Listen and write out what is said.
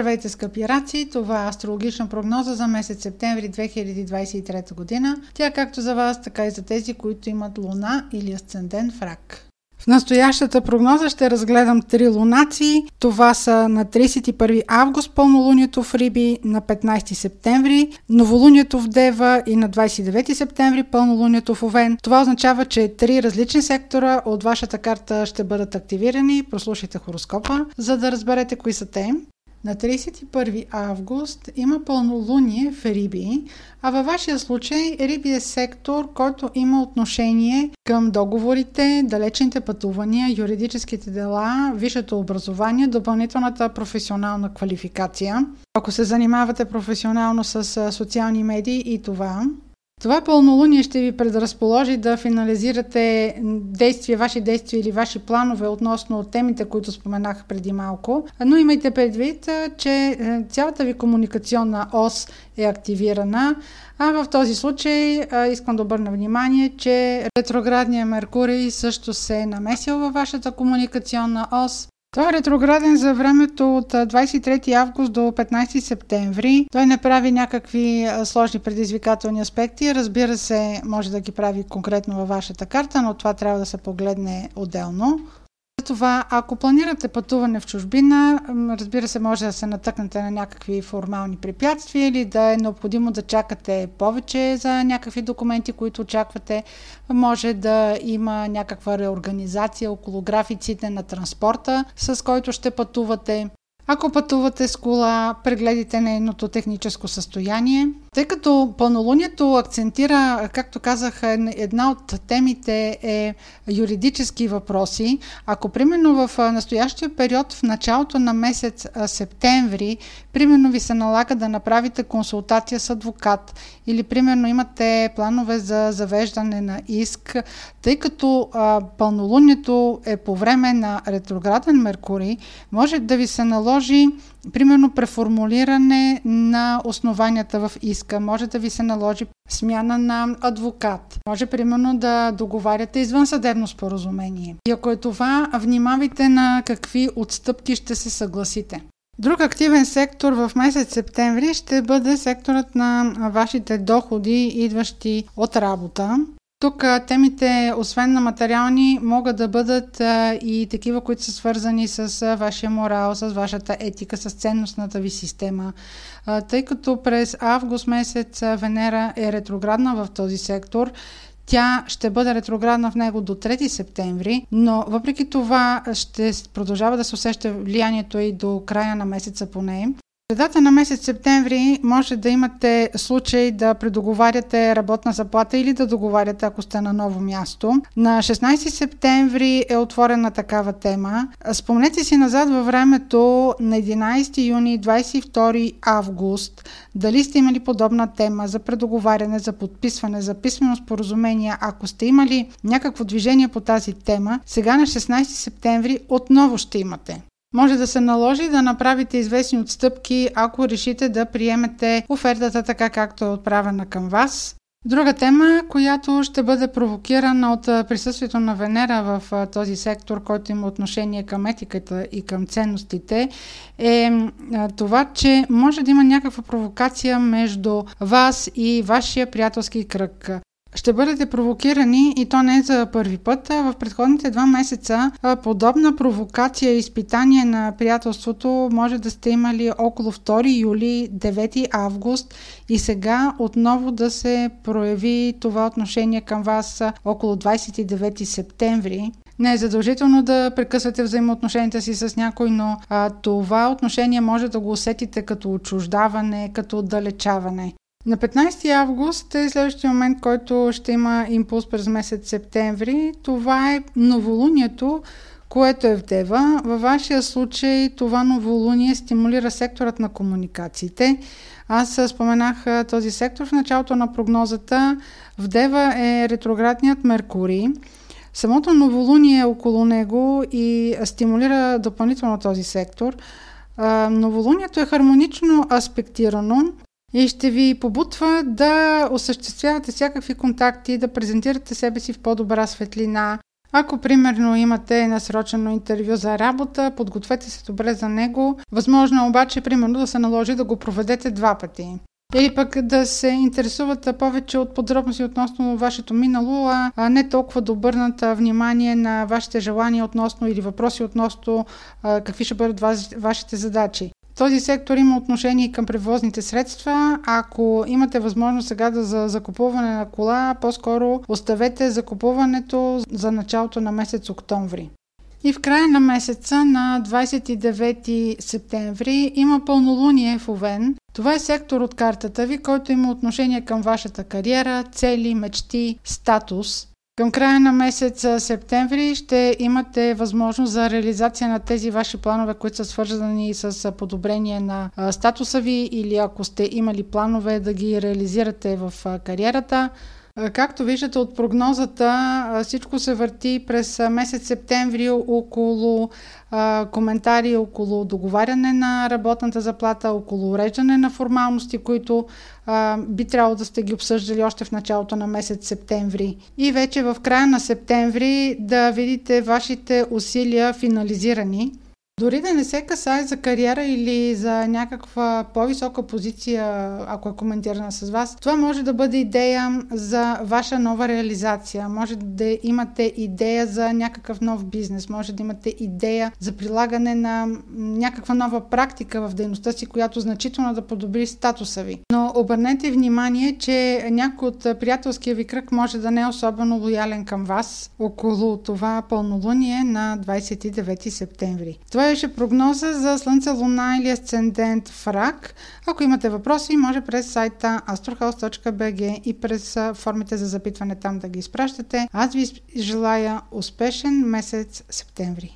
Здравейте, скъпи раци! Това е астрологична прогноза за месец септември 2023 година. Тя е както за вас, така и за тези, които имат луна или асцендент в рак. В настоящата прогноза ще разгледам три лунации. Това са на 31 август пълнолунието в Риби, на 15 септември новолунието в Дева и на 29 септември пълнолунието в Овен. Това означава, че три различни сектора от вашата карта ще бъдат активирани. Прослушайте хороскопа, за да разберете кои са те. На 31 август има пълнолуние в Риби, а във вашия случай Риби е сектор, който има отношение към договорите, далечните пътувания, юридическите дела, висшето образование, допълнителната професионална квалификация. Ако се занимавате професионално с социални медии и това, това пълнолуние ще ви предразположи да финализирате действия, ваши действия или ваши планове относно темите, които споменах преди малко. Но имайте предвид, че е, цялата ви комуникационна ос е активирана. А в този случай искам да обърна внимание, че ретроградния Меркурий също се е намесил във вашата комуникационна ос. Той е ретрограден за времето от 23 август до 15 септември. Той не прави някакви сложни предизвикателни аспекти. Разбира се, може да ги прави конкретно във вашата карта, но това трябва да се погледне отделно. Това, ако планирате пътуване в чужбина, разбира се, може да се натъкнете на някакви формални препятствия или да е необходимо да чакате повече за някакви документи, които очаквате. Може да има някаква реорганизация около графиците на транспорта, с който ще пътувате. Ако пътувате с кола, прегледите нейното техническо състояние. Тъй като пълнолунието акцентира, както казах, една от темите е юридически въпроси. Ако примерно в настоящия период, в началото на месец септември, примерно ви се налага да направите консултация с адвокат или примерно имате планове за завеждане на иск, тъй като пълнолунието е по време на ретрограден Меркурий, може да ви се наложи примерно преформулиране на основанията в иска, може да ви се наложи смяна на адвокат, може примерно да договаряте извън съдебно споразумение. И ако е това, внимавайте на какви отстъпки ще се съгласите. Друг активен сектор в месец септември ще бъде секторът на вашите доходи, идващи от работа. Тук темите, освен на материални, могат да бъдат и такива, които са свързани с вашия морал, с вашата етика, с ценностната ви система. Тъй като през август месец Венера е ретроградна в този сектор, тя ще бъде ретроградна в него до 3 септември, но въпреки това ще продължава да се усеща влиянието и до края на месеца по нея средата на месец септември може да имате случай да предоговаряте работна заплата или да договаряте, ако сте на ново място. На 16 септември е отворена такава тема. Спомнете си назад във времето на 11 юни 22 август дали сте имали подобна тема за предоговаряне, за подписване, за писмено споразумение. Ако сте имали някакво движение по тази тема, сега на 16 септември отново ще имате. Може да се наложи да направите известни отстъпки, ако решите да приемете офертата така както е отправена към вас. Друга тема, която ще бъде провокирана от присъствието на Венера в този сектор, който има отношение към етиката и към ценностите, е това, че може да има някаква провокация между вас и вашия приятелски кръг ще бъдете провокирани и то не за първи път. В предходните два месеца подобна провокация и изпитание на приятелството може да сте имали около 2 юли, 9 август и сега отново да се прояви това отношение към вас около 29 септември. Не е задължително да прекъсвате взаимоотношенията си с някой, но а, това отношение може да го усетите като отчуждаване, като отдалечаване. На 15 август е следващия момент, който ще има импулс през месец септември. Това е новолунието, което е в Дева. Във вашия случай това новолуние стимулира секторът на комуникациите. Аз споменах този сектор в началото на прогнозата. В Дева е ретроградният Меркурий. Самото новолуние е около него и стимулира допълнително този сектор. Новолунието е хармонично аспектирано и ще ви побутва да осъществявате всякакви контакти, да презентирате себе си в по-добра светлина, Ако примерно имате насрочено интервю за работа, подгответе се добре за него. Възможно е обаче примерно да се наложи да го проведете два пъти. Или пък да се интересуват повече от подробности относно вашето минало, а не толкова да обърнат внимание на вашите желания относно или въпроси относно какви ще бъдат вашите задачи. Този сектор има отношение към превозните средства. Ако имате възможност сега да за закупуване на кола, по-скоро оставете закупуването за началото на месец октомври. И в края на месеца, на 29 септември, има пълнолуние в Овен. Това е сектор от картата ви, който има отношение към вашата кариера, цели, мечти, статус. Към края на месец септември ще имате възможност за реализация на тези ваши планове, които са свързани с подобрение на статуса ви или ако сте имали планове да ги реализирате в кариерата. Както виждате от прогнозата, всичко се върти през месец септември около коментари, около договаряне на работната заплата, около уреждане на формалности, които би трябвало да сте ги обсъждали още в началото на месец септември. И вече в края на септември да видите вашите усилия финализирани дори да не се касае за кариера или за някаква по-висока позиция, ако е коментирана с вас, това може да бъде идея за ваша нова реализация. Може да имате идея за някакъв нов бизнес, може да имате идея за прилагане на някаква нова практика в дейността си, която значително да подобри статуса ви. Но обърнете внимание, че някой от приятелския ви кръг може да не е особено лоялен към вас около това пълнолуние на 29 септември. Това беше прогноза за Слънце, Луна или Асцендент в Рак. Ако имате въпроси, може през сайта astrohouse.bg и през формите за запитване там да ги изпращате. Аз ви желая успешен месец септември.